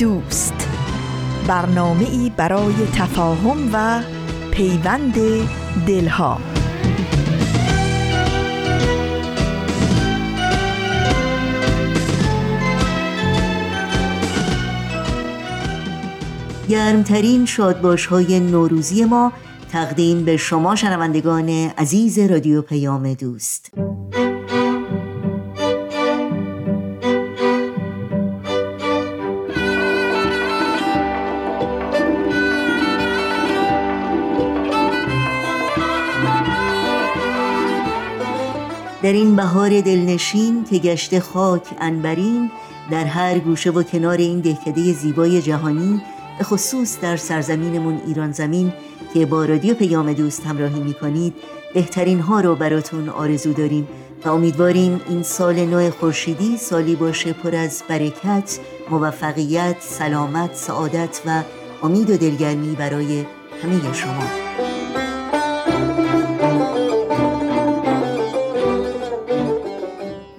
دوست. برنامه ای برای تفاهم و پیوند دلها. گرمترین شادباش های نوروزی ما تقدیم به شما شنوندگان عزیز رادیو پیام دوست. در این بهار دلنشین که گشت خاک انبرین در هر گوشه و کنار این دهکده زیبای جهانی به خصوص در سرزمینمون ایران زمین که با رادیو پیام دوست همراهی می کنید بهترین ها رو براتون آرزو داریم و امیدواریم این سال نو خورشیدی سالی باشه پر از برکت، موفقیت، سلامت، سعادت و امید و دلگرمی برای همه شما.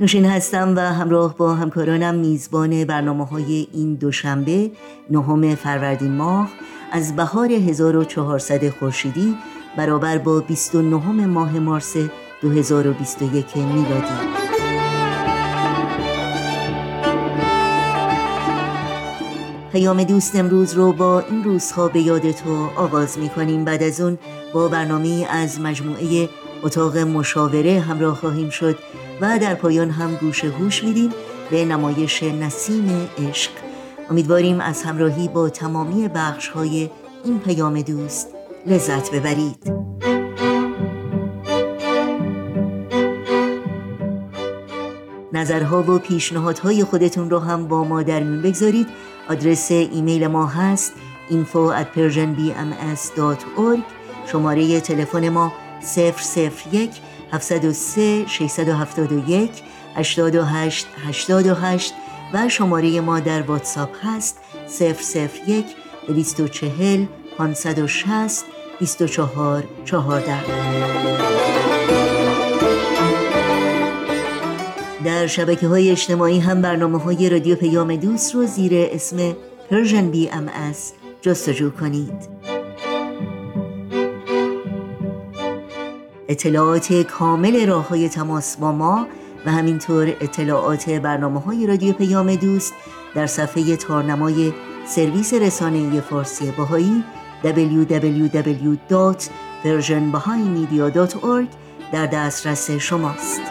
نوشین هستم و همراه با همکارانم میزبان برنامه های این دوشنبه نهم فروردین ماه از بهار 1400 خورشیدی برابر با 29 ماه مارس 2021 میلادی. پیام دوست امروز رو با این روزها به یاد تو آغاز می کنیم بعد از اون با برنامه از مجموعه اتاق مشاوره همراه خواهیم شد. و در پایان هم گوش هوش میدیم به نمایش نسیم عشق. امیدواریم از همراهی با تمامی بخش های این پیام دوست لذت ببرید. نظرها و پیشنهادهای خودتون رو هم با ما در میون بگذارید. آدرس ایمیل ما هست info at persianbms.org شماره تلفن ما 001 703 671 828 828 و شماره ما در واتساپ هست 001 240 560 24 14 در شبکه های اجتماعی هم برنامه های رادیو پیام دوست رو زیر اسم Persian BM جستجو کنید. اطلاعات کامل راه های تماس با ما و همینطور اطلاعات برنامه های رادیو پیام دوست در صفحه تارنمای سرویس رسانه فارسی بهایی www.persianbahaimedia.org در دسترس شماست.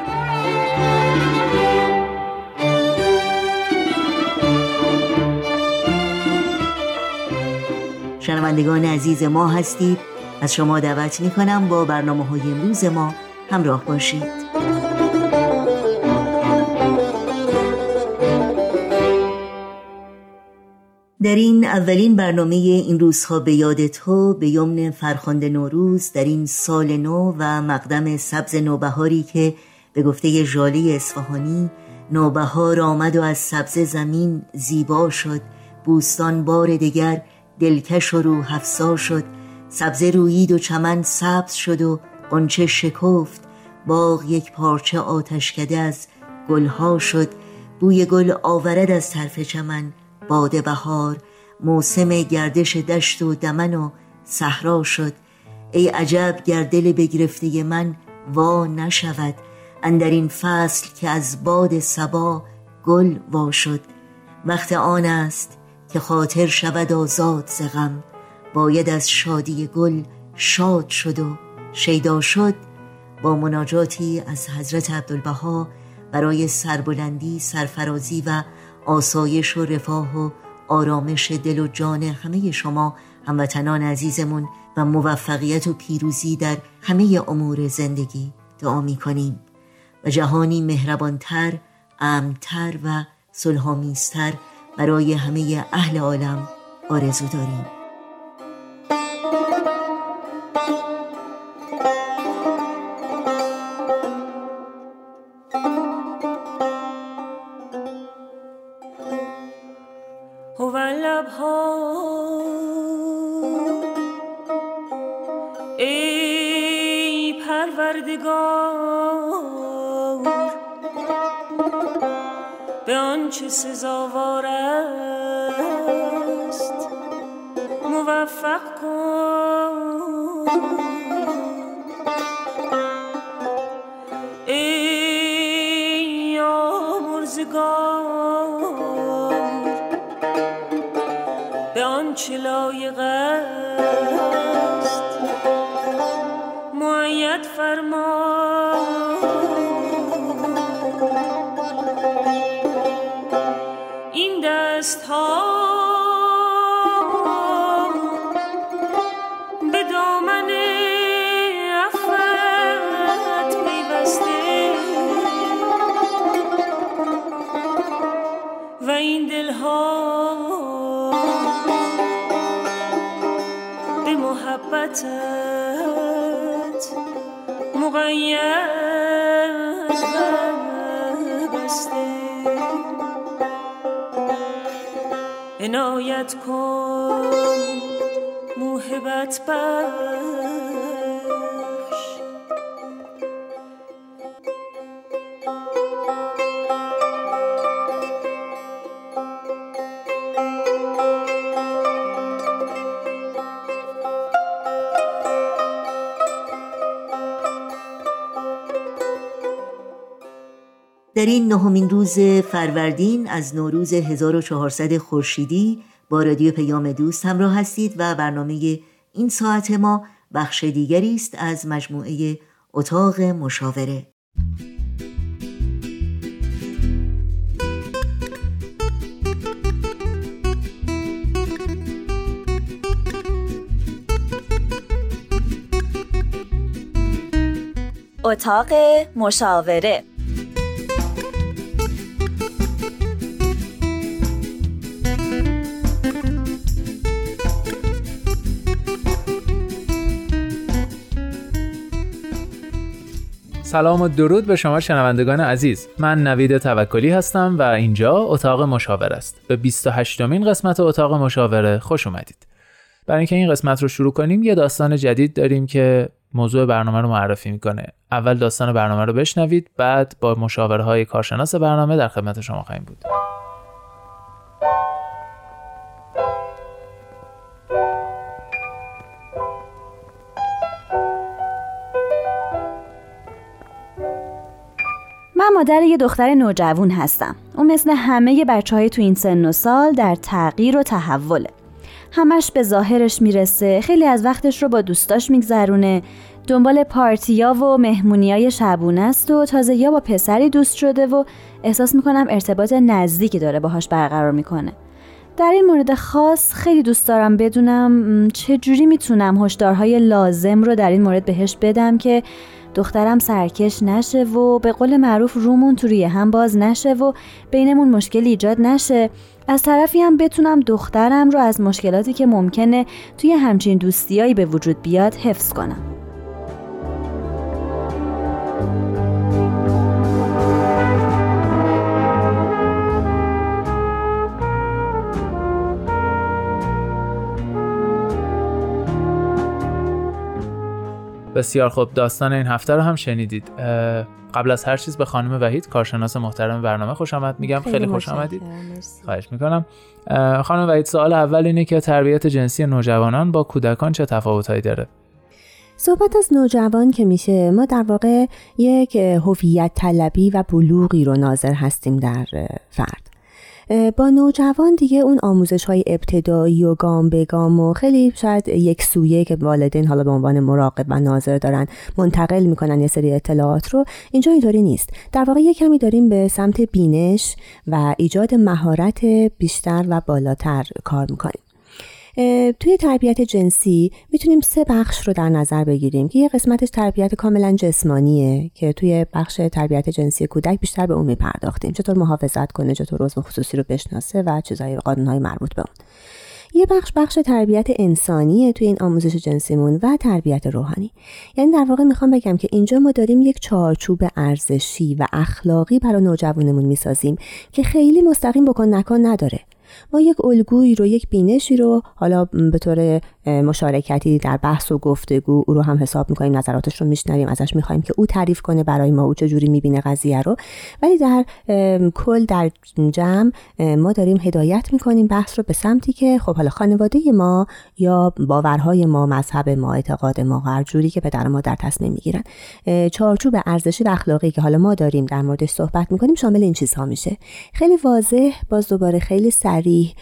شنوندگان عزیز ما هستید. از شما دعوت می کنم با برنامه های امروز ما همراه باشید. در این اولین برنامه این روزها به یاد تو به یمن فرخنده نوروز در این سال نو و مقدم سبز نوبهاری که به گفته ژاله اصفهانی نوبهار آمد و از سبز زمین زیبا شد بوستان بار دگر دلکش و رو حفصا شد. سبزه رویید و چمن سبز شد و قنچه شکفت. باغ یک پارچه آتشکده از گلها شد. بوی گل آورد از طرف چمن. باد بهار موسم گردش دشت و دمن و صحرا شد. ای عجب گردل بگرفته من وا نشود. اندر این فصل که از باد سبا گل وا شد. وقت آن است که خاطر شود آزاد زغم باید از شادی گل شاد شد و شیدا شد با مناجاتی از حضرت عبدالبها برای سربلندی سرفرازی و آسایش و رفاه و آرامش دل و جان همه شما هموطنان عزیزمون و موفقیت و پیروزی در همه امور زندگی دعا می کنیم و جهانی مهربانتر امتر و صلحآمیزتر برای همه اهل عالم آرزو داریم. نهمین روز فروردین از نوروز 1400 خورشیدی با رادیو پیام دوست همراه هستید و برنامه این ساعت ما بخش دیگری است از مجموعه اتاق مشاوره. اتاق مشاوره سلام و درود به شما شنوندگان عزیز. من نوید توکلی هستم و اینجا اتاق مشاوره است. به 28 مین قسمت اتاق مشاوره خوش اومدید. برای اینکه این قسمت رو شروع کنیم یه داستان جدید داریم که موضوع برنامه رو معرفی می‌کنه. اول داستان برنامه رو بشنوید بعد با مشاوره های کارشناس برنامه در خدمت شما خواهیم بود. مادر یه دختر نوجوون هستم. اون مثل همه بچه های تو این سن و سال در تغییر و تحوله. همش به ظاهرش می‌رسه خیلی از وقتش رو با دوستاش میگذرونه. دنبال پارتیا و مهمونیای شبونه است و تازه یا با پسری دوست شده و احساس می‌کنم ارتباط نزدیکی داره باهاش برقرار می‌کنه. در این مورد خاص خیلی دوست دارم بدونم چجوری می‌تونم هشدارهای لازم رو در این مورد بهش بدم که دخترم سرکش نشه و به قول معروف رومون تو روی هم باز نشه و بینمون مشکل ایجاد نشه. از طرفی هم بتونم دخترم رو از مشکلاتی که ممکنه توی همچین دوستیایی به وجود بیاد حفظ کنم. بسیار خوب. داستان این هفته رو هم شنیدید. قبل از هر چیز به خانم وحید کارشناس محترم برنامه خوش آمد میگم. خیلی, خوش آمدید. خواهش می‌کنم. خانم وحید سوال اول اینه که تربیت جنسی نوجوانان با کودکان چه تفاوتهایی داره؟ صحبت از نوجوان که میشه ما در واقع یک هویت طلبی و بلوغی رو ناظر هستیم در فرد. با نوجوان دیگه اون آموزش های ابتدایی و گام به گام و خیلی شاید یک سویه که والدین حالا به عنوان مراقب و ناظر دارن منتقل می‌کنن یه سری اطلاعات رو اینجا اینطوری نیست. در واقع یه کمی داریم به سمت بینش و ایجاد مهارت بیشتر و بالاتر کار می‌کنیم. توی تربیت جنسی می‌تونیم سه بخش رو در نظر بگیریم که یه قسمتش تربیت کاملا جسمانیه که توی بخش تربیت جنسی کودک بیشتر به اون میپرداختیم. چطور محافظت کنه چطور عضو خصوصی رو بشناسه و چیزهای قانونهای مربوط به اون. یه بخش بخش تربیت انسانیه توی این آموزش جنسیمون و تربیت روحانی. یعنی در واقع می‌خوام بگم که اینجا ما داریم یک چارچوب ارزشی و اخلاقی برای نوجوانمون می‌سازیم که خیلی مستقیم بکن نکن نداره. ما یک الگویی رو یک بینشی رو حالا به طور مشارکتی در بحث و گفتگو او رو هم حساب می‌کنیم نظراتش رو میشنویم ازش می‌خوایم که او تعریف کنه برای ما او چجوری می‌بینه قضیه رو. ولی در کل در جمع ما داریم هدایت می‌کنیم بحث رو به سمتی که خب حالا خانواده ما یا باورهای ما مذهب ما اعتقاد ما هر جوری که پدر ما در تصمیم می‌گیرن چارچوب ارزشی و اخلاقی که حالا ما داریم در موردش صحبت می‌کنیم شامل این چیزها میشه. خیلی واضح باز دوباره خیلی سریح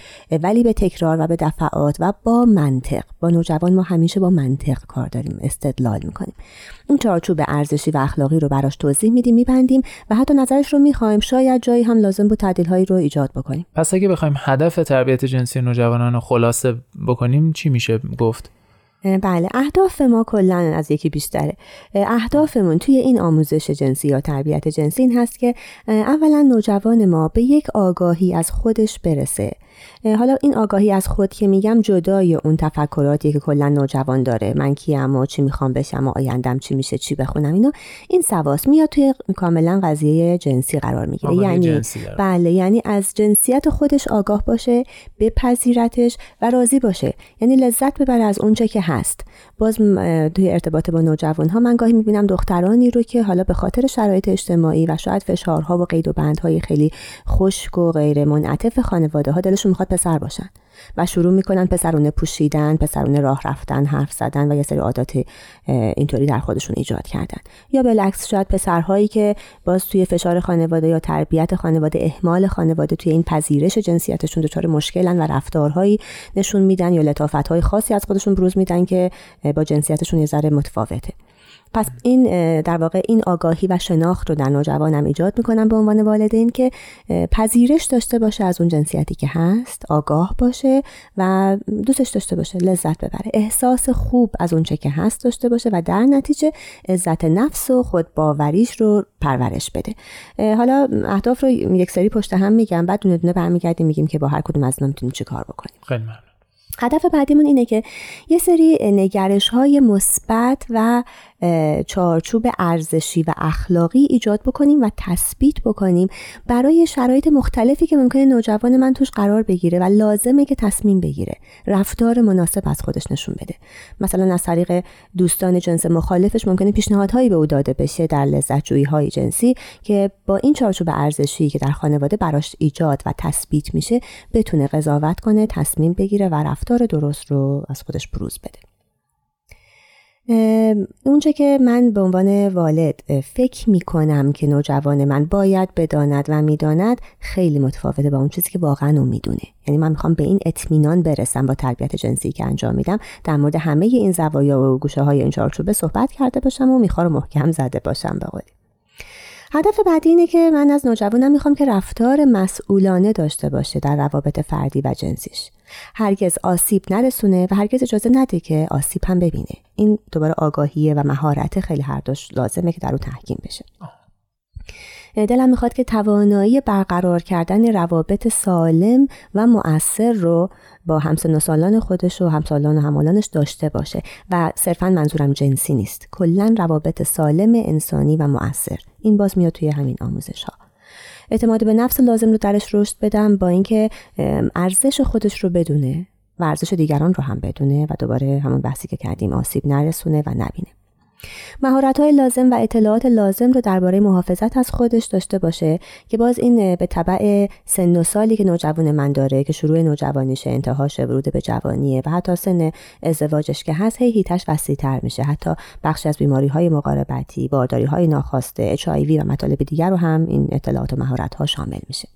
ولی به تکرار و به دفعات و با منطق با نوجوان ما همیشه با منطق کار داریم استدلال می‌کنیم. این چارچوب ارزشی و اخلاقی رو براش توضیح میدیم میبندیم و حتی نظرش رو می‌خوایم شاید جایی هم لازم بود تعدیل هایی رو ایجاد بکنیم. پس اگه بخوایم هدف تربیت جنسی نوجوانان رو خلاصه بکنیم چی میشه گفت؟ بله اهداف ما کلا از یکی بیشتره. اهدافمون توی این آموزش جنسی یا تربیت جنسی این هست که اولا نوجوان ما به یک آگاهی از خودش برسه. حالا این آگاهی از خود که میگم جدای اون تفکراتی که کلا نوجوان داره. من کیم و چی می‌خوام بشم و آیندم چی میشه چی بخونم اینا. این سواس میاد توی کاملا قضیه جنسی قرار می‌گیره. یعنی بله یعنی از جنسیت خودش آگاه باشه بپذیرتش و راضی باشه. یعنی لذت ببره از اونچه که هست. باز توی ارتباط با نوجوان ها من گاهی می‌بینم دخترانی رو که حالا به خاطر شرایط اجتماعی و شاید فشارها و قید و بندهای خیلی خشک و غیر منعطف خانواده ها دلشون می‌خواد پسر باشن. و شروع می‌کنن پسرونه پوشیدن پسرونه راه رفتن حرف زدن و یه سری عادات اینطوری در خودشون ایجاد کردن. یا بالعکس شاید پسرهایی که باز توی فشار خانواده یا تربیت خانواده اهمال خانواده توی این پذیرش جنسیتشون دچار مشکلن و رفتارهایی نشون میدن یا لطافتهای خاصی از خودشون بروز میدن که با جنسیتشون یه ذره متفاوته. پس این در واقع این آگاهی و شناخت رو در نوجوانم ایجاد می‌کنم به عنوان والدین که پذیرش داشته باشه از اون جنسیتی که هست آگاه باشه و دوستش داشته باشه لذت ببره. احساس خوب از اونچه که هست داشته باشه و در نتیجه عزت نفس و خود باوریش رو پرورش بده. حالا اهداف رو یک سری پشت هم میگم بعد دونه دونه برمیگردیم میگیم که با هر کدوم از اینا می‌تونیم چیکار بکنیم. خیلی هدف بعدیمون اینه که یه سری نگرش های مثبت و چارچوب ارزشی و اخلاقی ایجاد بکنیم و تثبیت بکنیم برای شرایط مختلفی که ممکنه نوجوان من توش قرار بگیره و لازمه که تصمیم بگیره رفتار مناسب از خودش نشون بده. مثلا از طریق دوستان جنس مخالفش ممکنه پیشنهادهایی به او داده بشه در لذت های جنسی که با این چارچوب ارزشی که در خانواده براش ایجاد و تثبیت میشه بتونه قضاوت کنه تصمیم بگیره و رفتار درست رو از خودش بروز بده. اونچه که من به عنوان والد فکر می کنم که نوجوان من باید بداند و می‌داند خیلی متفاوته با اون چیزی که واقعا اون می‌دونه. یعنی من می‌خوام به این اطمینان برسم با تربیت جنسی که انجام میدم در مورد همه این زوایا و گوشه های این چارچوبه صحبت کرده باشم و می‌خوام محکم زده باشم به قولی. هدف بعدی اینه که من از نوجوانم می‌خوام که رفتار مسئولانه داشته باشه در روابط فردی و جنسیش. هرگز آسیب نرسونه و هرگز اجازه نده که آسیب هم ببینه. این دوباره آگاهیه و مهارت خیلی هر دوش لازمه که در اون تحکیم بشه. دلم می‌خواد که توانایی برقرار کردن روابط سالم و مؤثر رو با همسن سالان خودش و همسالان و همالانش داشته باشه و صرفا منظورم جنسی نیست. کلا روابط سالم انسانی و مؤثر. این باز میاد توی همین آموزش ها اعتماد به نفس لازم رو درش رشد بدم با اینکه ارزش خودش رو بدونه و ارزش دیگران رو هم بدونه و دوباره همون بحثی که کردیم آسیب نرسونه و نبینه. مهارت های لازم و اطلاعات لازم رو درباره محافظت از خودش داشته باشه که باز این به طبع سن و سالی که نوجوان من داره که شروع نوجوانیشه انتهاش ورود به جوانیه و حتی سن ازدواجش که هست هی هیتش وسیع تر میشه. حتی بخشی از بیماری های مقاربتی بارداری های ناخواسته اچ و مطالب دیگر رو هم این اطلاعات و مهارت ها شامل میشه.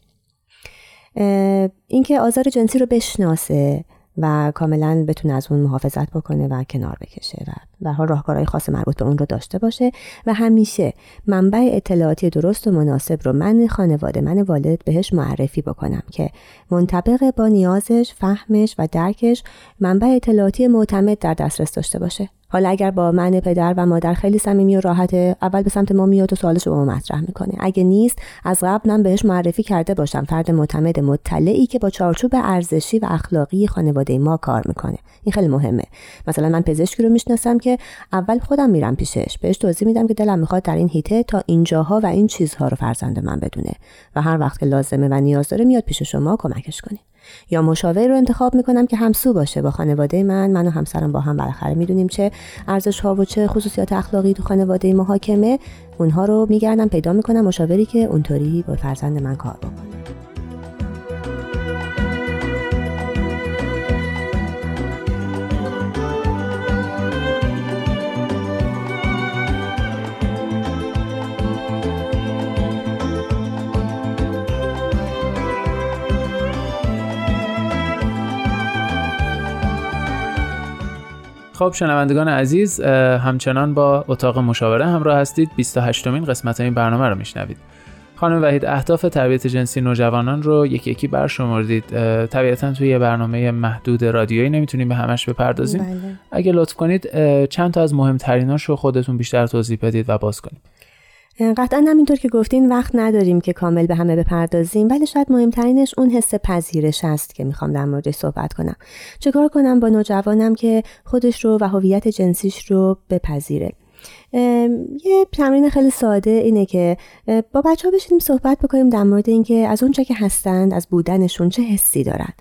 اینکه آزار جنسی رو بشناسه و کاملا بتونه از اون محافظت بکنه و کنار بکشه و به حال راهکارهای خاص مربوط به اون رو داشته باشه. و همیشه منبع اطلاعاتی درست و مناسب رو من خانواده من والد بهش معرفی بکنم که منطبق با نیازش فهمش و درکش منبع اطلاعاتی معتمد در دسترس داشته باشه. حالا اگر با من پدر و مادر خیلی صمیمی و راحته اول به سمت ما میاد و سوالش رو با ما مطرح می‌کنه. اگه نیست از قبل من بهش معرفی کرده باشم. فرد معتمد مطلعی که با چارچوب ارزشی و اخلاقی خانواده ما کار می‌کنه. این خیلی مهمه. مثلا من پزشکی رو می‌شناسم که اول خودم میرم پیشش. بهش توضیح میدم که دلم می‌خواد در این هیته تا اینجاها و این چیزها رو فرزند من بدونه و هر وقت که لازمه و نیاز داره میاد پیش شما کمکش کنه. یا مشاور رو انتخاب می‌کنم که همسو باشه. با خانواده من من و همسرم با هم بالاخره می‌دونیم چه ارزش ها و چه خصوصیات اخلاقی تو خانواده محاکمه. اونها رو میگردم پیدا می‌کنم مشاوری که اونطوری با فرزند من کار بکنه. خب شنوندگان عزیز همچنان با اتاق مشاوره همراه هستید. 28 مین قسمت این برنامه رو میشنوید. خانم وحید اهداف تربیت جنسی نوجوانان رو یکی یکی برشمردید. طبیعتا توی یه برنامه محدود رادیویی نمی‌تونیم به همش بپردازیم. بله. اگه لطف کنید چند تا از مهمتریناش رو خودتون بیشتر توضیح بدید و باز کنید. قطعا همینطور که گفتین وقت نداریم که کامل به همه بپردازیم ولی شاید مهمترینش اون حس پذیرش است که می‌خوام در موردش صحبت کنم. چکار کنم با نوجوانم که خودش رو و هویت جنسیش رو بپذیره؟ یه تمرین خیلی ساده اینه که با بچه ها بشینیم صحبت بکنیم در مورد اینکه از اونچه که هستند از بودنشون چه حسی دارن.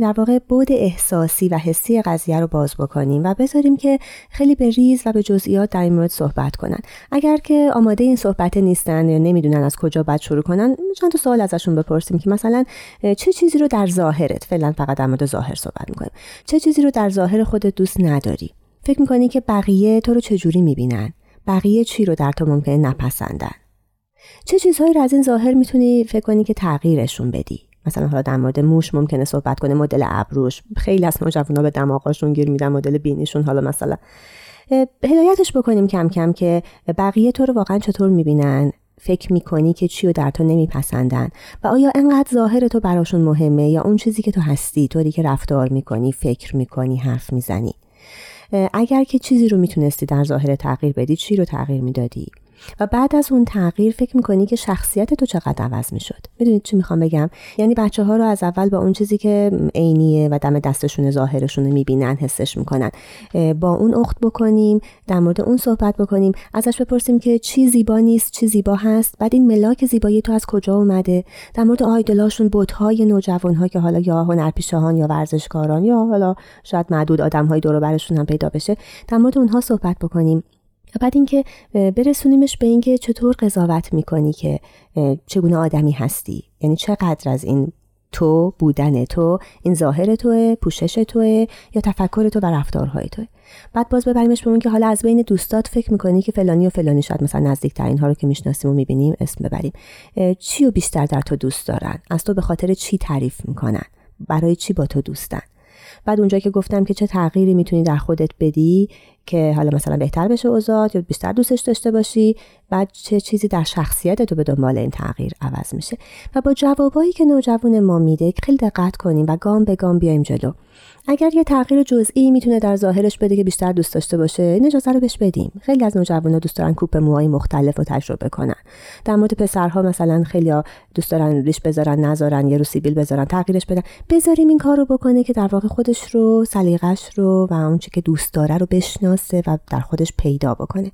در واقع بود احساسی و حسی قضیه رو باز بکنیم و بذاریم که خیلی به ریز و به جزئیات در این مورد صحبت کنن. اگر که آماده این صحبت نیستن یا نمی‌دونن از کجا باید شروع کنن چند تا سوال ازشون بپرسیم که مثلا چه چیزی رو در ظاهرت فعلا فقط در مورد ظاهر صحبت می‌کنیم چه چیزی رو در ظاهر خودت دوست نداری؟ فکر می‌کنی که بقیه تو رو چجوری می‌بینن؟ بقیه چی رو در تو ممکنه نپسندن؟ چه چیزهایی رو از این ظاهر می‌تونی فکر کنی که تغییرشون بدی؟ مثلا حالا در مورد موش ممکنه صحبت کنه مدل ابروش. خیلی از نوجوانا به دماغاشون گیر میدن مدل بینیشون. حالا مثلا هدایتش بکنیم کم کم که بقیه تو رو واقعا چطور می‌بینن؟ فکر می‌کنی که چی رو در تو نمیپسندن؟ و آیا انقدر ظاهر تو براشون مهمه یا اون چیزی که تو هستی؟ طوری که رفتار می‌کنی فکر می‌کنی حرف می‌زنی. اگر که چیزی رو می‌تونستی در ظاهر تغییر بدی چی رو تغییر می‌دادی؟ و بعد از اون تغییر فکر می‌کنی که شخصیت تو چقدر عوض می‌شد؟ می‌دونید چی می‌خوام بگم؟ یعنی بچه ها رو از اول با اون چیزی که عینیه و دم دستشون ظاهرشون رو می‌بینن حسش می‌کنن. با اون اخت بکنیم در مورد اون صحبت بکنیم ازش بپرسیم که چی زیبا نیست چی زیبا هست بعد این ملاک زیبایی تو از کجا اومده؟ در مورد آیدلاشون بوتهای نوجوان که حالا یا هنرپیشهان یا ورزشکاران یا حالا شاید معدود آدم های دور برشون هم پیدا بشه در مورد اونها صحبت بکنیم. و بعد اینکه برسونیمش به اینکه چطور قضاوت می‌کنی که چگونه آدمی هستی؟ یعنی چقدر از این تو بودن تو این ظاهر توه پوشش توه یا تفکر تو و رفتارهای توه؟ بعد باز ببریمش به اون که حالا از بین دوستات فکر می‌کنی که فلانی و فلانی شاید مثلا نزدیک اینها رو که می‌شناسیم و می‌بینیم اسم ببریم. چی و بیشتر در تو دوست دارن؟ از تو به خاطر چی تعریف می‌کنن؟ برای چی با تو دوستن؟ بعد اونجا که گفتم که چه تغییری می‌تونی در خودت بدی که حالا مثلا بهتر بشه اوضاع یا بیشتر دوستش داشته باشی بعد چه چیزی در شخصیت تو به دنبال این تغییر عوض میشه. و با جوابایی که نوجوان ما میده خیلی دقت کنیم و گام به گام بیایم جلو. اگر یه تغییر جزئی می‌تونه در ظاهرش بده که بیشتر دوست داشته باشه این اجازه رو بهش بدیم. خیلی از نوجوانا دوست دارن کوپ موهای مختلف رو تجربه کنن. در مورد پسرها مثلا خیلی دوست دارن ریش بذارن نذارن یه رو بذارن تغییرش بدن. بذاریم این کار رو بکنه که در واقع خودش رو سلیقش رو و اون که دوست داره رو بشناسه. و در خودش پیدا بکنه.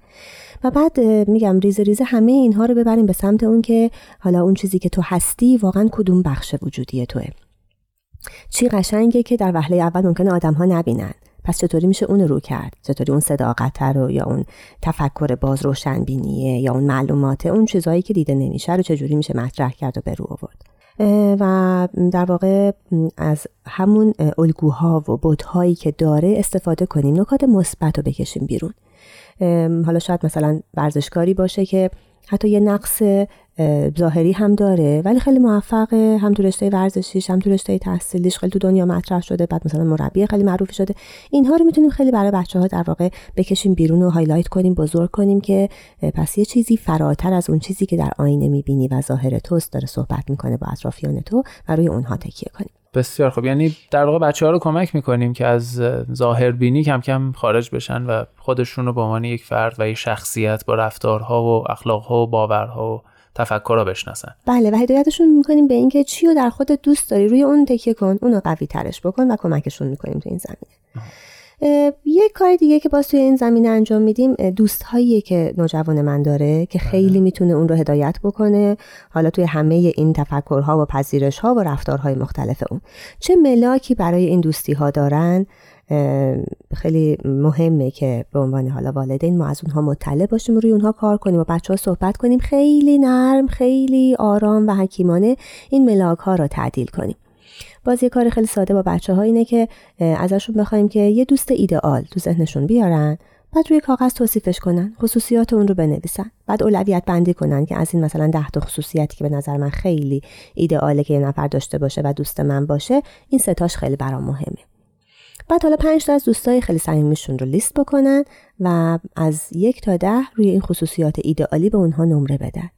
و بعد میگم ریزه ریزه همه اینها رو ببریم به سمت اون که حالا اون چیزی که تو هستی واقعا کدوم بخش وجودی توه. چی قشنگه که در وهله اول ممکنه آدم ها نبینن. پس چطوری میشه اون رو کرد؟ چطوری اون صداقت رو یا اون تفکر باز روشنبینیه یا اون معلومات اون چیزهایی که دیده نمیشه رو چجوری میشه مطرح کرد و به رو آورد؟ و در واقع از همون الگوها و بودهایی که داره استفاده کنیم. نکات مثبت رو بکشیم بیرون. حالا شاید مثلا ورزشکاری باشه که حتی یه نقص ظاهری هم داره. ولی خیلی موفقه هم تو رشته ورزشیش هم تو رشته تحصیلیش. خیلی تو دنیا مطرح شده. بعد مثلا مربی خیلی معروفی شده. اینها رو می‌تونیم خیلی برای بچه ها در واقع بکشیم بیرون و highlight کنیم بزرگ کنیم که پس یه چیزی فراتر از اون چیزی که در آینه می‌بینی و ظاهر توست داره صحبت می‌کنه با اطرافیان تو و روی اونها تکیه کنیم بسیار خوب. یعنی در واقع بچه ها رو کمک می‌کنیم که از ظاهر بینی کم کم خارج بشن و خودشون رو به عنوان یک فرد و یک شخصیت با رفتارها و اخلاقها و باورها و تفکر بشناسن. بله و هدایتشون می‌کنیم به اینکه چی رو در خودت دوست داری روی اون تکیه کن اونو قوی ترش بکن و کمکشون می‌کنیم تو این زمینه. یک کار دیگه که باز توی این زمینه انجام میدیم دوست هایی که نوجوان من داره که خیلی می‌تونه اون رو هدایت بکنه. حالا توی همه این تفکرها و پذیرش ها و رفتارهای مختلف اون. چه ملاکی برای این دوستی ها دارن خیلی مهمه که به عنوان حالا والدین ما از اونها مطلع باشیم و روی اونها کار کنیم و بچه ها صحبت کنیم. خیلی نرم خیلی آرام و حکیمانه این ملاک ها را تعدیل کنیم. باز یه کار خیلی ساده با بچه ها اینه که ازشون بخوایم که یه دوست ایدئال تو ذهنشون بیارن بعد روی کاغذ توصیفش کنن خصوصیات اون رو بنویسن بعد اولویت بندی کنن که از این مثلا ده تا خصوصیتی که به نظر من خیلی ایدئاله که یه نفر داشته باشه و دوست من باشه این ستاش خیلی برام مهمه. بعد حالا پنج تا از دوستای خیلی صمیمیشون رو لیست بکنن و از یک تا ده روی این خصوصیات ایدئالی به اونها نمره بدن.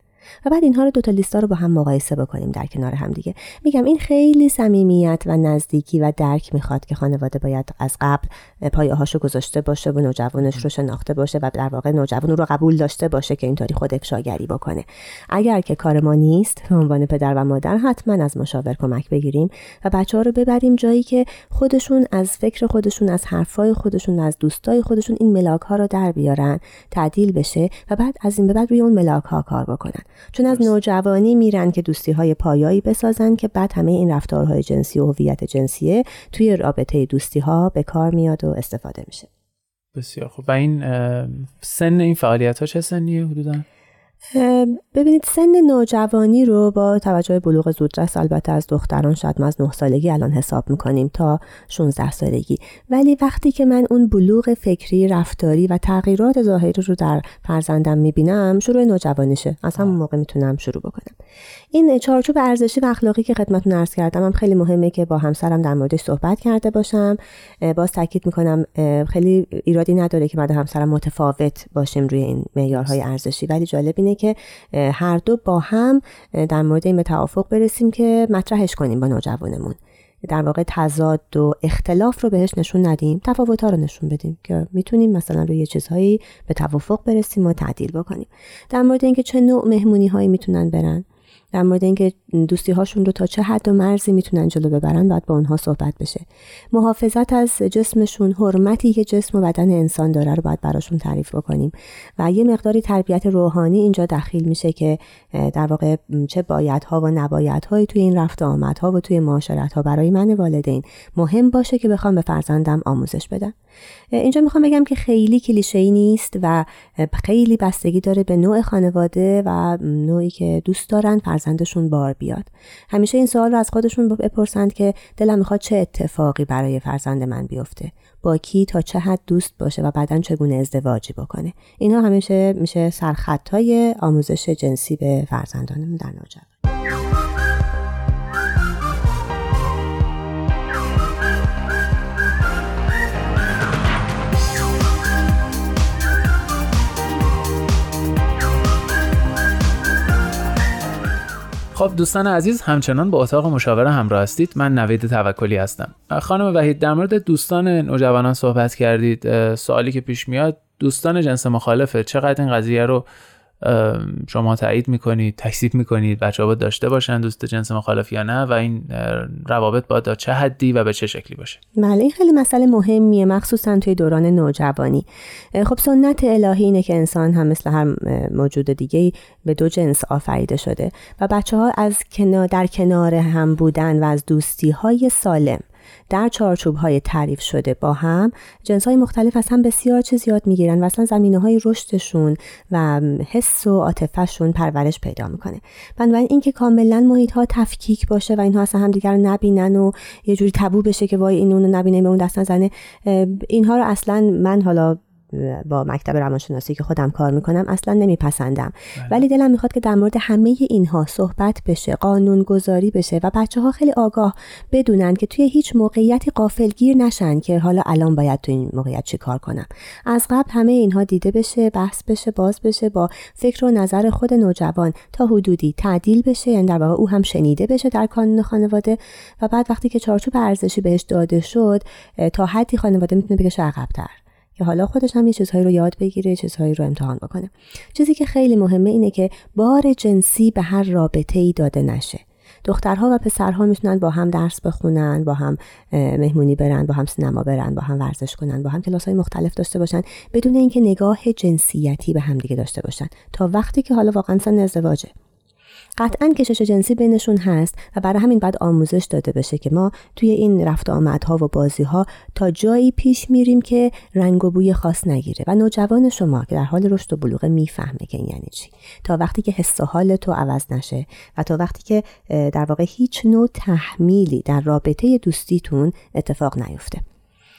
و بعد اینها رو دو تا لیستا رو با هم مقایسه بکنیم در کنار هم دیگه. میگم این خیلی صمیمیت و نزدیکی و درک می‌خواد که خانواده باید از قبل پایه هاشو گذاشته باشه و نوجوانش رو شناخته باشه و در واقع نوجوان رو قبول داشته باشه که اینطوری خود افشاگری بکنه. اگر که کار ما نیست به عنوان پدر و مادر حتما از مشاور کمک بگیریم و بچه ها رو ببریم جایی که خودشون از فکر خودشون از حرفای خودشون از دوستای خودشون این ملاک ها رو در بیارن تعدیل بشه و بعد از این به بعد روی اون ملاک ها کار بکنن. چون از نوجوانی میرن که دوستی های پایایی بسازن که بعد همه این رفتارهای جنسی و هویت جنسیه توی رابطه دوستی ها به کار میاد و استفاده میشه. بسیار خوب. و این سن این فعالیت ها چه سنیه حدودا؟ ببینید سن نوجوانی رو با توجه بلوغ زودرس البته از دختران شاید ما از 9 سالگی الان حساب می‌کنیم تا 16 سالگی. ولی وقتی که من اون بلوغ فکری رفتاری و تغییرات ظاهری رو در فرزندم می‌بینم شروع نوجوانیشه. از همون موقع می‌تونم شروع بکنم. این چارچوب ارزشی و اخلاقی که خدمتتون عرض کردم هم خیلی مهمه که با همسرم در موردش صحبت کرده باشم. باز تاکید می‌کنم خیلی ایرادی نداره که بعد همسرم متفاوت باشیم روی این معیارهای ارزشی ولی جالب اینه که هر دو با هم در مورد این به توافق برسیم که مطرحش کنیم با نوجوانمون. در واقع تضاد و اختلاف رو بهش نشون ندیم تفاوت رو نشون بدیم که می‌تونیم مثلا روی چیزهایی به توافق برسیم و تعدیل بکنیم. در مورد اینکه چه نوع مهمونی هایی می‌تونن برن. در مورد اینکه دوستی هاشون رو تا چه حد و مرزی می‌تونن جلو ببرن باید با اونها صحبت بشه. محافظت از جسمشون حرمتی که جسم و بدن انسان داره رو باید براشون تعریف بکنیم. و یه مقداری تربیت روحانی اینجا دخیل میشه که در واقع چه بایدها و نبایدهایی توی این رفت آمدها و توی معاشرت ها برای من والدین مهم باشه که بخوام به فرزندم آموزش بدم. اینجا می‌خوام بگم که خیلی کلیشه ای نیست و خیلی بستگی داره به نوع خانواده و نوعی که دوست دارن فرزندشون بار بیاد. همیشه این سوال رو از خودشون بپرسند که دلم می‌خواد چه اتفاقی برای فرزند من بیفته. با کی تا چه حد دوست باشه و بعدا چگونه ازدواجی بکنه. اینها همیشه میشه سرخطهای آموزش جنسی به فرزندانمون در نوجوان. خب دوستان عزیز همچنان با اتاق مشاوره همراه هستید. من نوید توکلی هستم. خانم وحید در مورد دوستان نوجوانان صحبت کردید. سوالی که پیش میاد دوستان جنس مخالفه. چقدر این قضیه رو شما تایید می‌کنید تکذیب می‌کنید بچه ها داشته باشن دوست جنس مخالف یا نه و این روابط باید چه حدی و به چه شکلی باشه. بله این خیلی مسئله مهمیه مخصوصا توی دوران نوجوانی. خب سنت الهی اینه که انسان هم مثل هر موجود دیگه به دو جنس آفریده شده و بچه ها از کنار در کنار هم بودن و از دوستی های سالم در چارچوب های تعریف شده با هم جنس های مختلف از هم بسیار چیز یاد می‌گیرن و اصلا زمینه های رشدشون و حس و عاطفهشون پرورش پیدا می‌کنه. بنابراین اینکه کاملا محیط ها تفکیک باشه و اینها اصلا هم دیگر رو نبینن و یه جوری تبو بشه که وای این اونو نبینه به اون دست نزنه اینها رو اصلا من حالا با مکتب روانشناسی که خودم کار می‌کنم اصلا نمیپسندم. ولی دلم می‌خواد که در مورد همه اینها صحبت بشه قانون گذاری بشه و بچه ها خیلی آگاه بدونن که توی هیچ موقعیتی قافلگیر نشن که حالا الان باید تو این موقعیت چی کار کنم. از قبل همه اینها دیده بشه بحث بشه باز بشه با فکر و نظر خود نوجوان تا حدودی تعدیل بشه یعنی در واقع او هم شنیده بشه در کانون خانواده و بعد وقتی که چارچوب ارزشی بهش داده شد تا حدی خانواده می‌تونه بکشه عقبتر. که حالا خودش هم یه چیزهایی رو یاد بگیره چیزهایی رو امتحان بکنه. چیزی که خیلی مهمه اینه که بار جنسی به هر رابطه ای داده نشه. دخترها و پسرها می‌تونن با هم درس بخونن با هم مهمونی برن با هم سینما برن با هم ورزش کنن با هم کلاس های مختلف داشته باشن بدون اینکه نگاه جنسیتی به هم دیگه داشته باشن. تا وقتی که حالا واقعا سن ازدواجه. قطعا کشش جنسی بینشون هست و برای همین بعد آموزش داده بشه که ما توی این رفت آمدها و بازی ها تا جایی پیش میریم که رنگ و بوی خاص نگیره. و نوجوان شما که در حال رشد و بلوغه می‌فهمه که این یعنی چی. تا وقتی که حس و حال تو عوض نشه و تا وقتی که در واقع هیچ نوع تحمیلی در رابطه دوستیتون اتفاق نیفته.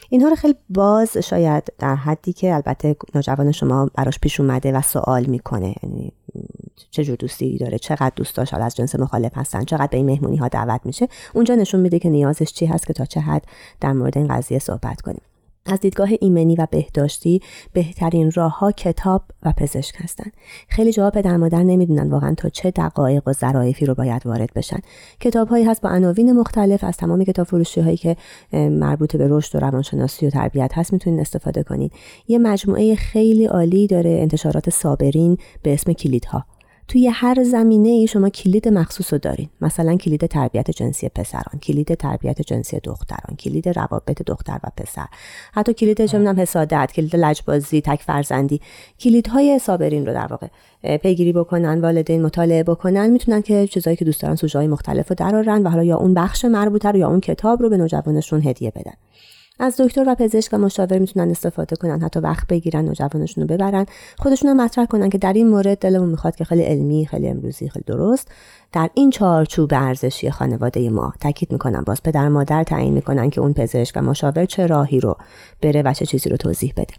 اینها رو خیلی باز شاید در حدی که البته نوجوان شما براش پیش اومده و سوال می‌کنه. یعنی چه جور دوستی داره چقدر دوست داشت از جنس مخالف هستن چقدر به این مهمونی ها دعوت میشه. اونجا نشون میده که نیازش چی هست که تا چه حد در مورد این قضیه صحبت کنیم. از دیدگاه ایمنی و بهداشتی بهترین راه ها کتاب و پزشک هستند. خیلی جواب پدر مادر نمی‌دونن واقعا تا چه دقایق و ظرافی رو باید وارد بشن. کتاب هایی هست با عناوین مختلف از تمام کتاب فروشی هایی که مربوط به رشد و روانشناسی و تربیت هست می‌تونید استفاده کنید. یه مجموعه خیلی عالی داره انتشارات صابرین به اسم کلیدها. توی هر زمینه ای شما کلید مخصوص رو دارین. مثلا کلید تربیت جنسی پسران کلید تربیت جنسی دختران کلید روابط دختر و پسر. حتی کلید چه حسادت کلید لجبازی تک فرزندی. کلیدهای صابرین رو در واقع پیگیری بکنن والدین مطالعه بکنن. می‌تونن که چیزایی که دوست دارن سوژه مختلف رو درارن و حالا یا اون بخش مربوطه رو یا اون کتاب رو به نوجوانشون هدیه بدن. از دکتر و پزشک و مشاور می‌تونن استفاده کنن حتی وقت بگیرن نوجوانشون رو ببرن. خودشون هم مطرح کنن که در این مورد دلمون می‌خواد که خیلی علمی خیلی امروزی خیلی درست در این چارچوب ارزشی خانواده ما تاکید می‌کنن باز پدر مادر تعیین می‌کنن که اون پزشک و مشاور چه راهی رو بره و چه چیزی رو توضیح بده.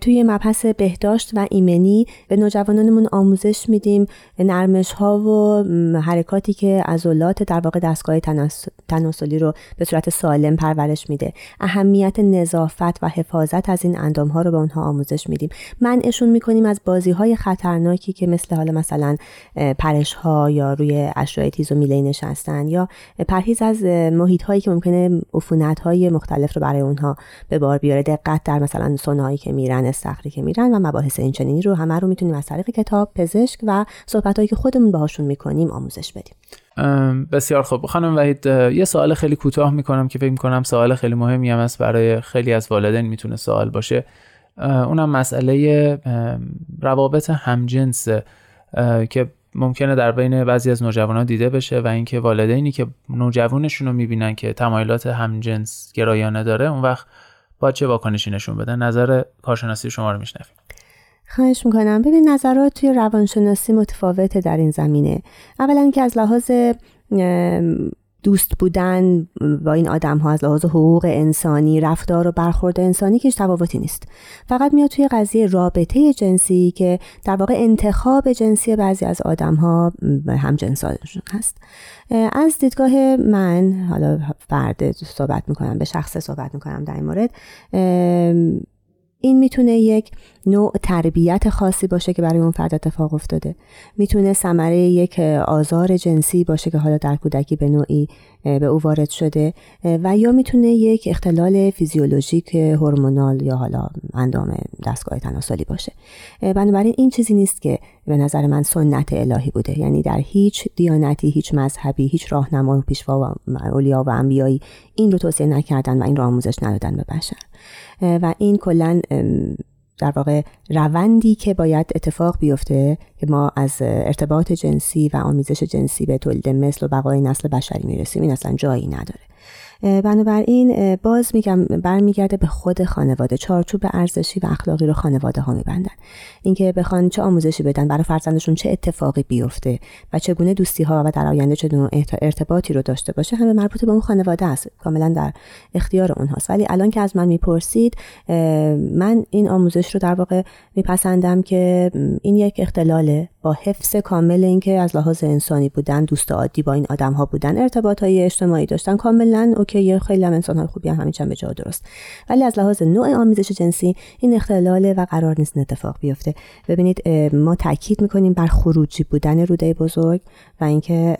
توی مبحث بهداشت و ایمنی به نوجوانانمون آموزش میدیم. نرمش ها و حرکاتی که عضلات در واقع دستگاه تناسلی رو به صورت سالم پرورش میده. اهمیت نظافت و حفاظت از این اندام ها رو به اونها آموزش میدیم. منعشون می‌کنیم از بازی های خطرناکی که مثل حالا مثلا پرش ها یا روی اشیاء تیز و میله نشستن یا پرهیز از محیط هایی که ممکنه عفونت های مختلف رو برای اونها به بار بیاره. دقت در مثلا سونایی که میرن استخری که میرن و مباحث این چنینی رو همه رو می‌تونیم از طریق کتاب پزشک و صحبت که خودمون باهاشون می‌کنیم آموزش بدیم. بسیار خوب. خانم وحید یه سوال خیلی کوتاه می‌کنم که فکر می‌کنم سوال خیلی مهمی هم است برای خیلی از والدین می‌تونه سوال باشه. اونم مسئله روابط همجنس که ممکنه در بین بعضی از نوجوانان دیده بشه و اینکه والدینی که نوجوانشون رو می‌بینن که تمایلات همجنس گرایانه داره اون وقت با چه واکنشی نشون بده نظر کارشناسی شما رو میشنویم. خواهش می‌کنم. ببین نظرات توی روانشناسی متفاوته در این زمینه. اولا که از لحاظ دوست بودن با این آدم ها از لحاظ حقوق انسانی رفتار و برخورد انسانی که تفاوتی نیست. فقط میاد توی قضیه رابطه جنسی که در واقع انتخاب جنسی بعضی از آدم ها هم هست. از دیدگاه من حالا فرد صحبت می‌کنم به شخص صحبت می‌کنم در این مورد این می‌تونه یک نوع تربیت خاصی باشه که برای اون فرد اتفاق افتاده. می‌تونه ثمره یک آزار جنسی باشه که حالا در کودکی به نوعی به او وارد شده و یا می‌تونه یک اختلال فیزیولوژیک هورمونال یا حالا اندام دستگاه تناسلی باشه. بنابراین این چیزی نیست که به نظر من سنت الهی بوده. یعنی در هیچ دیانتی هیچ مذهبی هیچ راهنما پیشوا و اولیا و انبیایی این رو توصیه نکردن و این رو آموزش ندادن به بشر. و این کلا در واقع روندی که باید اتفاق بیفته که ما از ارتباط جنسی و آمیزش جنسی به تولید مثل و بقای نسل بشری می‌رسیم این اصلا جایی نداره. بنابراین باز میگم برمیگرده به خود خانواده. چارچوب ارزشی و اخلاقی رو خانواده ها میبندن. اینکه بخوان چه آموزشی بدن برای فرزندشون چه اتفاقی بیفته و چگونه دوستی ها و در آینده چه ارتباطی رو داشته باشه همه مربوط به اون خانواده است. کاملا در اختیار اونهاست. ولی الان که از من می‌پرسید من این آموزش رو در واقع میپسندم که این یک اختلاله. با حفظ کامل اینکه از لحاظ انسانی بودن دوست عادی با این آدم ها بودن ارتباط های اجتماعی داشتن کاملا اوکی خیلی هم انسان های خوبی هم همین به جا درست. ولی از لحاظ نوع آمیزش جنسی این اختلاله و قرار نیست اتفاق بیفته. ببینید ما تاکید می‌کنیم بر خروجی بودن روده بزرگ و اینکه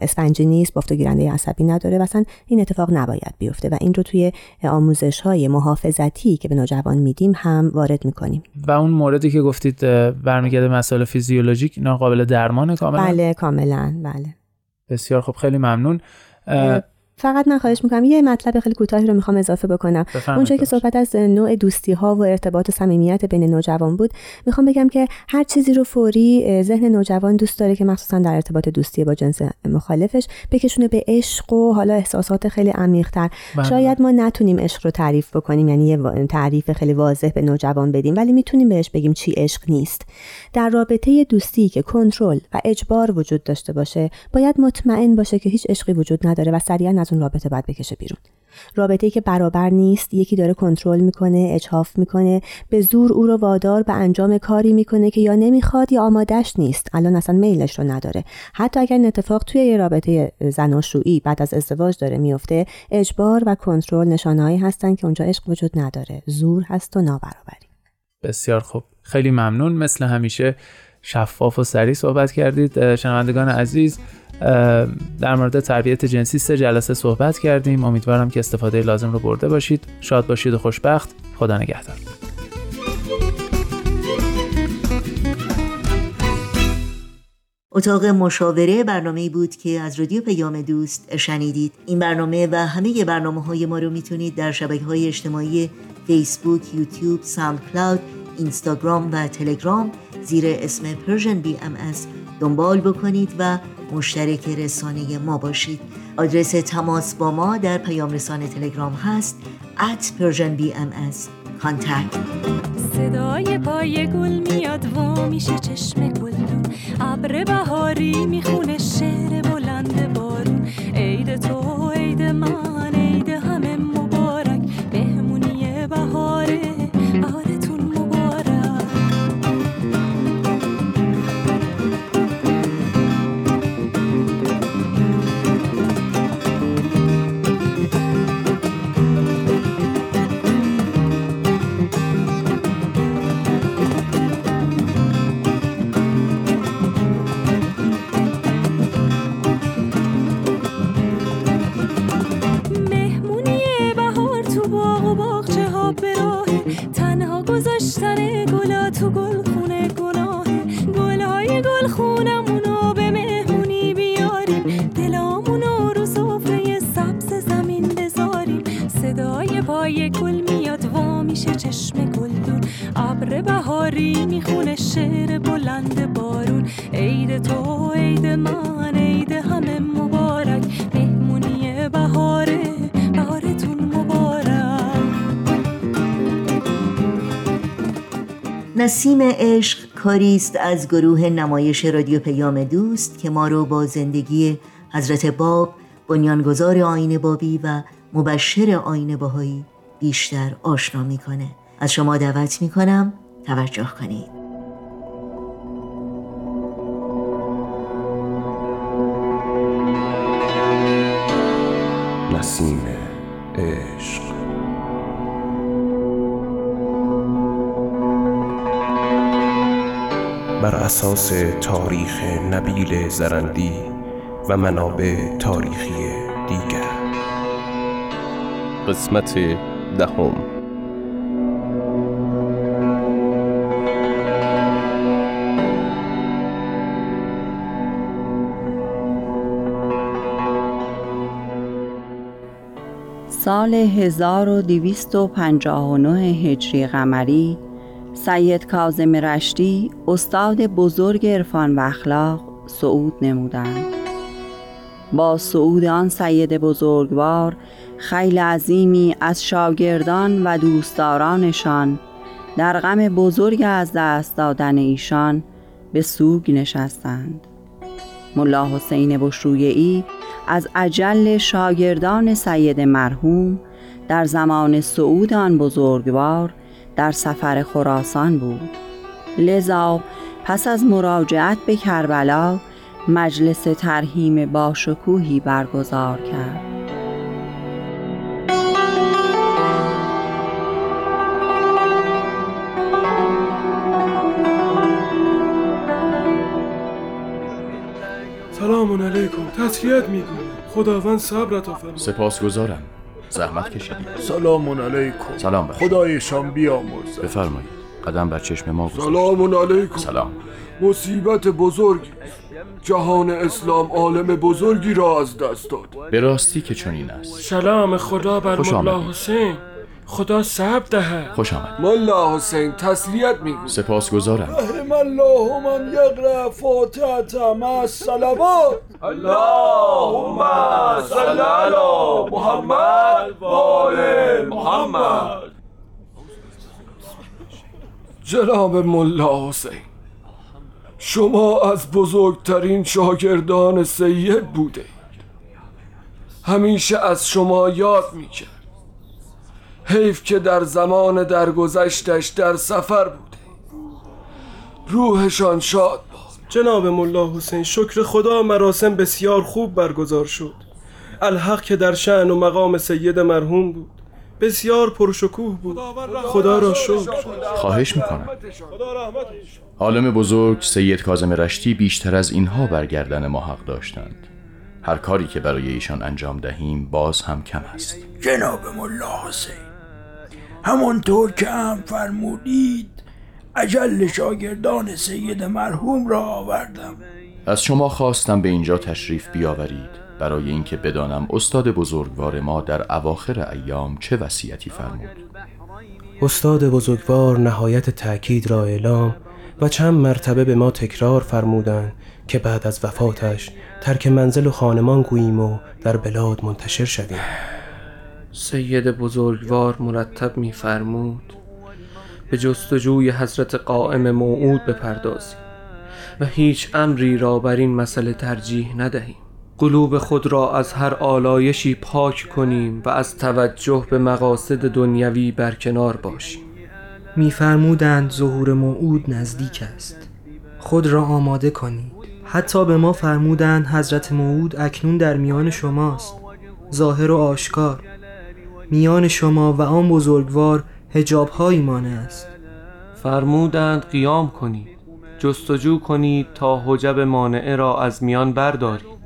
اسفنجی نیست بافت گیرنده عصبی نداره و این اتفاق نباید بیفته و این رو توی آموزش های محافظتی که به نوجوان میدیم هم وارد می‌کنیم. و اون موردی که گفتید برمیگرده مسائل فیزیولوژیک اینا قابل درمان کاملا؟ بله کاملا بله. بسیار خب خیلی ممنون. فقط من خواهش می‌کنم یه مطلب خیلی کوتاهی رو می‌خوام اضافه بکنم. اونجایی که صحبت از نوع دوستی ها و ارتباط و صمیمیت بین نوجوان بود می‌خوام بگم که هر چیزی رو فوری ذهن نوجوان دوست داره که مخصوصا در ارتباط دوستی با جنس مخالفش بکشونه به عشق و حالا احساسات خیلی عمیق‌تر. بله. شاید ما نتونیم عشق رو تعریف بکنیم یعنی یه تعریف خیلی واضح به نوجوان بدیم ولی می‌تونیم بهش بگیم چی عشق نیست. در رابطه دوستی که کنترل و اجبار وجود داشته باشه باید مطمئن باشه که هیچ عشقی وجود نداره و سریعا از اون رابطه باید بکشه بیرون. رابطه ای که برابر نیست یکی داره کنترل می‌کنه اجهاف می‌کنه به زور او رو وادار به انجام کاری می‌کنه که یا نمی‌خواد یا آمادش نیست. الان اصلا میلش رو نداره. حتی اگر این اتفاق توی یه رابطه زناشویی بعد از ازدواج داره میفته اجبار و کنترل نشانههایی هستن که اونجا عشق وجود نداره. زور هست و نابرابری. بسیار خوب. خیلی ممنون. مثل همیشه شفاف و سریع صحبت کردید. شنوندگان عزیز در مورد تربیت جنسی سه جلسه صحبت کردیم. امیدوارم که استفاده لازم رو برده باشید. شاد باشید و خوشبخت. خدا نگهدار. اتاق مشاوره برنامه بود که از رادیو پیام دوست شنیدید. این برنامه و همه برنامه های ما رو می‌تونید در شبکه های اجتماعی فیسبوک، یوتیوب، ساوند کلاود، اینستاگرام و تلگرام زیر اسم بی ام دنبال بکنید و مشترک رسانه ما باشید. آدرس تماس با ما در پیام رسانه تلگرام هست at Persian BMS contact صدای پای گل میاد و میشه چشم گلدون. ابر بهاری می‌خونه شعر بلند بارون. عید تو عید من. نسیم عشق کاری است از گروه نمایش رادیو پیام دوست که ما رو با زندگی حضرت باب بنیانگذار آین بابی و مبشر آین باهایی بیشتر آشنا می‌کنه. از شما دعوت می‌کنم توجه کنید. نسیم عشق. بر اساس تاریخ نبیل زرندی و منابع تاریخی دیگر. قسمت دهم. سال 1259 هجری قمری سید کازم رشتی استاد بزرگ عرفان و اخلاق صعود نمودند. با صعود آن سید بزرگوار خیل عظیمی از شاگردان و دوستدارانشان در غم بزرگ از دست دادن ایشان به سوگ نشستند. ملا حسین بشرویعی از اجل شاگردان سید مرحوم در زمان صعود آن بزرگوار در سفر خراسان بود. لذا پس از مراجعت به کربلا مجلس ترهیم باشکوهی برگزار کرد. سلام علیکم. تسلیت می‌گویم خداوند صبرت آفرماید سپاسگزارم. زحمت کشیدید سلام علیکم. سلام بخیر خدایشان بیامرزد. بفرمایید. قدم بر چشم ما گذاشت. سلام علیکم. سلام. مصیبت بزرگی جهان اسلام عالم بزرگی را از دست داد. به راستی که چنین است. سلام خدا بر آمدید. حسین. خدا صبر دهد. خوش آمد. ملا حسین تسلیت می‌گویم. سپاسگزارم. رحم الله من یقرأ فاتحة مع الصلوات. اللهم صل علی محمد و محمد. جناب ملا حسین شما از بزرگترین شاگردان سید بوده. همیشه از شما یاد می‌کرد. حیف که در زمان درگذشتش در سفر بوده. روحشان شاد جناب ملا حسین شکر خدا مراسم بسیار خوب برگزار شد. الحق که در شعن و مقام سید مرحوم بود. بسیار پرشکوه بود. خدا را شکر. خواهش می‌کنم. عالم بزرگ سید کاظم رشتی بیشتر از اینها برگردن ما حق داشتند. هر کاری که برای ایشان انجام دهیم باز هم کم است. جناب ملا حسین همانطور که هم فرمودید اجل شاگردان سید مرحوم را آوردم. از شما خواستم به اینجا تشریف بیاورید. برای اینکه بدانم استاد بزرگوار ما در اواخر ایام چه وصیتی فرمود. استاد بزرگوار نهایت تأکید را اعلام و چند مرتبه به ما تکرار فرمودند که بعد از وفاتش ترک منزل و خانمان گوییم و در بلاد منتشر شویم. سید بزرگوار مرتب میفرمود به جستجوی حضرت قائم موعود بپردازیم و هیچ امری را بر این مسئله ترجیح ندهیم. قلوب خود را از هر آلایشی پاک کنیم و از توجه به مقاصد دنیوی برکنار باشیم. میفرمودند ظهور موعود نزدیک است. خود را آماده کنید. حتی به ما فرمودند حضرت موعود اکنون در میان شماست. ظاهر و آشکار. میان شما و آن بزرگوار هجاب هایی مانع است. فرمودند قیام کنید جستجو کنید تا حجب مانعه را از میان بردارید.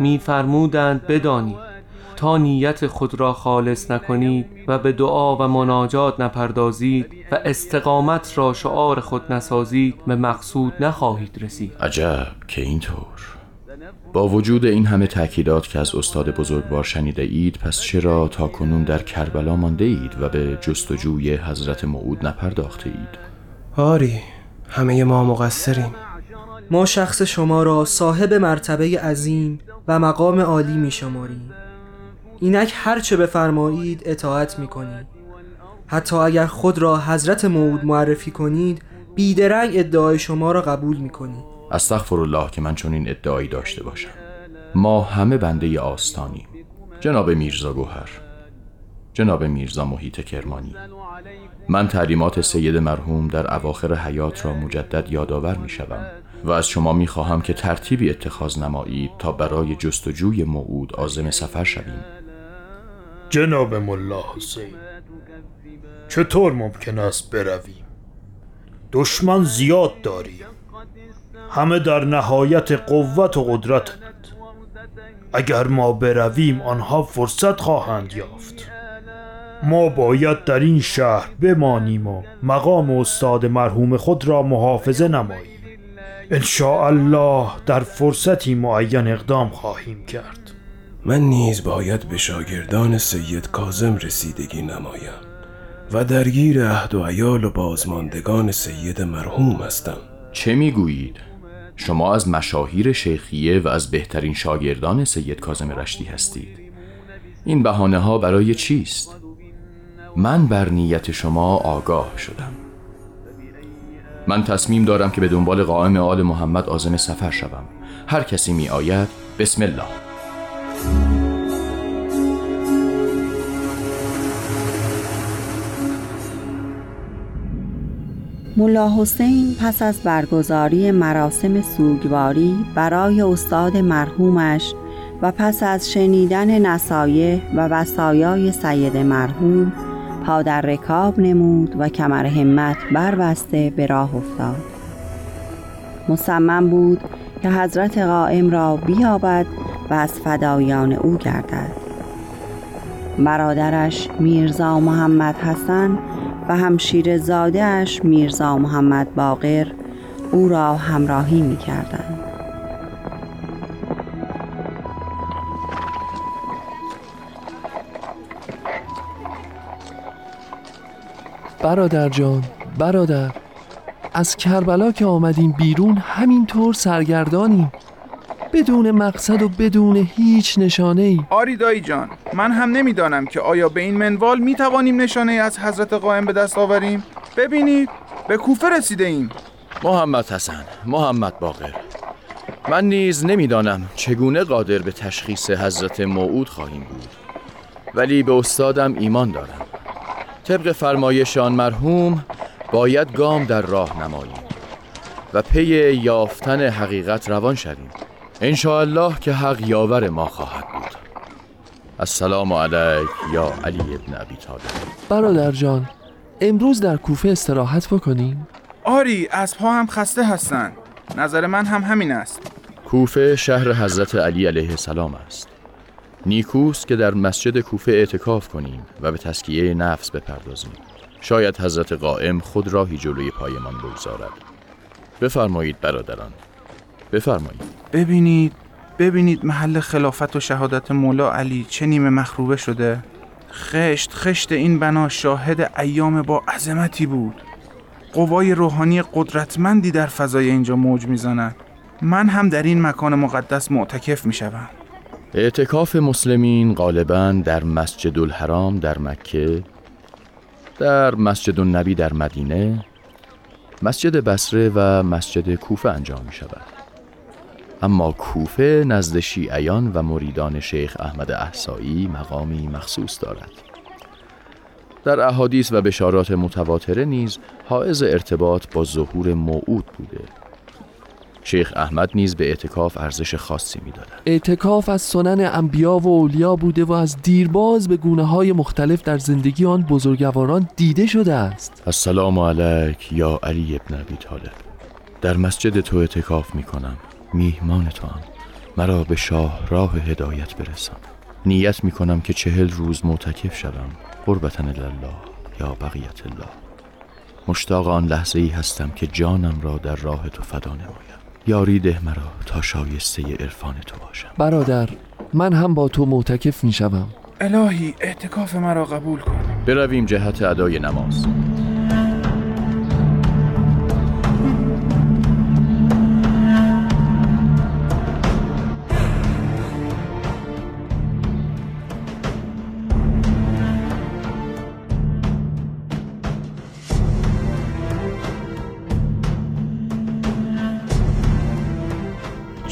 میفرمودند بدانید تا نیت خود را خالص نکنید و به دعا و مناجات نپردازید و استقامت را شعار خود نسازید به مقصود نخواهید رسید. عجب که اینطور. با وجود این همه تأکیدات که از استاد بزرگوار شنیده اید پس چرا تا کنون در کربلا مانده اید و به جستجوی حضرت موعود نپرداخته اید؟ آری همه ما مقصریم. ما شخص شما را صاحب مرتبه عظیم و مقام عالی می شماریم اینک هرچه بفرمایید اطاعت می کنید حتی اگر خود را حضرت موعود معرفی کنید بیدرنگ ادعای شما را قبول می کنید استغفر الله که من چون این ادعایی داشته باشم. ما همه بنده آستانیم. جناب میرزا گوهر. جناب میرزا محیط کرمانی. من تعلیمات سید مرحوم در اواخر حیات را مجدد یادآور می شوم و از شما می خواهم که ترتیبی اتخاذ نمایید تا برای جستجوی موعود عازم سفر شویم. جناب ملا حسین چطور ممکن است برویم؟ دشمن زیاد داریم. همه در نهایت قوت و قدرتند اگر ما برویم آنها فرصت خواهند یافت. ما باید در این شهر بمانیم و مقام استاد مرحوم خود را محافظه نماییم. ان الله در فرصتی معین اقدام خواهیم کرد. من نیز باید به شاگردان سید کازم رسیدگی نمایم و درگیر عهد و عیال و بازماندگان سید مرحوم هستم. چه می‌گویید؟ شما از مشاهیر شیخیه و از بهترین شاگردان سید کازم رشدی هستید. این بهانه ها برای چیست؟ من بر نیت شما آگاه شدم. من تصمیم دارم که به دنبال قائم آل محمد آزم سفر شوم. هر کسی می آید بسم الله. ملا حسین پس از برگزاری مراسم سوگواری برای استاد مرحومش و پس از شنیدن نصایح و وصایای سید مرحوم پا در رکاب نمود و کمر همت بربسته به راه افتاد. مصمم بود که حضرت قائم را بیابد و از فدایان او گردد. برادرش میرزا محمد حسن و همشیر زادهش میرزا محمد باقر او را همراهی می کردن. برادر جان برادر از کربلا که آمدیم بیرون همینطور سرگردانیم بدون مقصد و بدون هیچ نشانه ای. آری دایی جان من هم نمی‌دانم که آیا به این منوال می توانیم نشانه ای از حضرت قائم به دست آوریم؟ ببینید به کوفه رسیده ایم. محمد حسن محمد باقر. من نیز نمی‌دانم چگونه قادر به تشخیص حضرت موعود خواهیم بود. ولی به استادم ایمان دارم. طبق فرمایشان مرحوم باید گام در راه نماییم و پی یافتن حقیقت روان شویم. الله که حق یاور ما خواهد بود. السلام علیک یا علی ابن ابی طالب. برادر جان امروز در کوفه استراحت بکنیم؟ آری از پا هم خسته هستند نظر من هم همین است. کوفه شهر حضرت علی علیه السلام است. نیکوست که در مسجد کوفه اعتکاف کنیم و به تسکیه نفس بپردازیم. شاید حضرت قائم خود راهی جلوی پایمان بگذارد. بفرمایید برادران. بفرمایید. ببینید ببینید محل خلافت و شهادت مولا علی چه نیمه مخروبه شده. خشت خشت این بنا شاهد ایام با عظمتی بود. قوای روحانی قدرتمندی در فضای اینجا موج می‌زند. من هم در این مکان مقدس معتکف می شوم. اعتکاف مسلمین غالبا در مسجد الحرام در مکه در مسجد النبی در مدینه مسجد بسره و مسجد کوفه انجام می شود اما کوفه نزد شیعیان و مریدان شیخ احمد احسایی مقامی مخصوص دارد. در احادیث و بشارات متواتره نیز حائز ارتباط با ظهور موعود بوده. شیخ احمد نیز به اعتکاف ارزش خاصی می‌دادند. اعتکاف از سنن انبیا و اولیا بوده و از دیرباز به گونه های مختلف در زندگی آن بزرگواران دیده شده است. السلام علیک یا علی ابن ابی طالب. در مسجد تو اعتکاف می کنم میهمان تو هم مرا به شاه راه هدایت برسان. نیت می کنم که چهل روز معتکف شوم قربتن الله یا بقیت الله. مشتاق آن لحظه ای هستم که جانم را در راه تو فدا نمایم. یاری ده مرا تا شایسته عرفان تو باشم. برادر من هم با تو معتکف می شوم الهی اعتکاف مرا قبول کن. برویم جهت ادای نماز.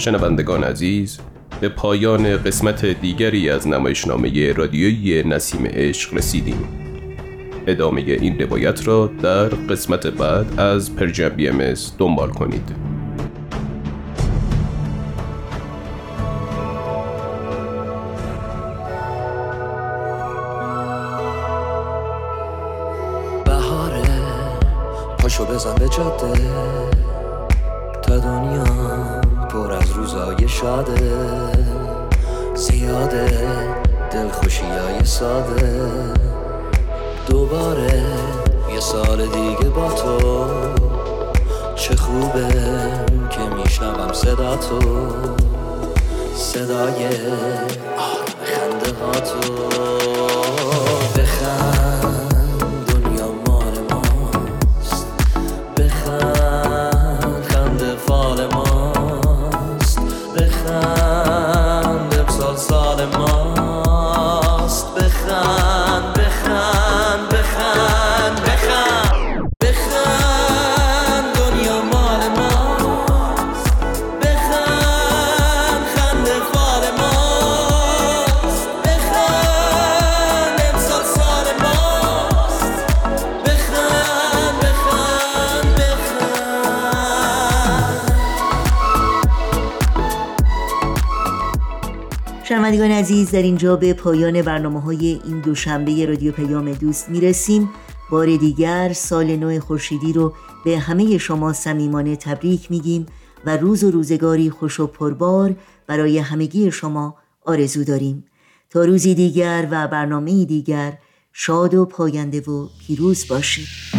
شنوندگان عزیز به پایان قسمت دیگری از نمایشنامه رادیویی نسیم عشق رسیدیم. ادامه این روایت را در قسمت بعد از پرژن بی ام دنبال کنید. بهاره پاشو بزن به جاده. شاده زیاده دلخوشی های ساده. دوباره یه سال دیگه با تو. چه خوبه که میشنوم صدا تو. صدای آرام خنده ها تو. شنوندگان عزیز در اینجا به پایان برنامه های این دوشنبه رادیو پیام دوست می‌رسیم. بار دیگر سال نو خورشیدی رو به همه شما صمیمانه تبریک میگیم و روز و روزگاری خوش و پربار برای همگی شما آرزو داریم. تا روزی دیگر و برنامه دیگر شاد و پاینده و پیروز باشید.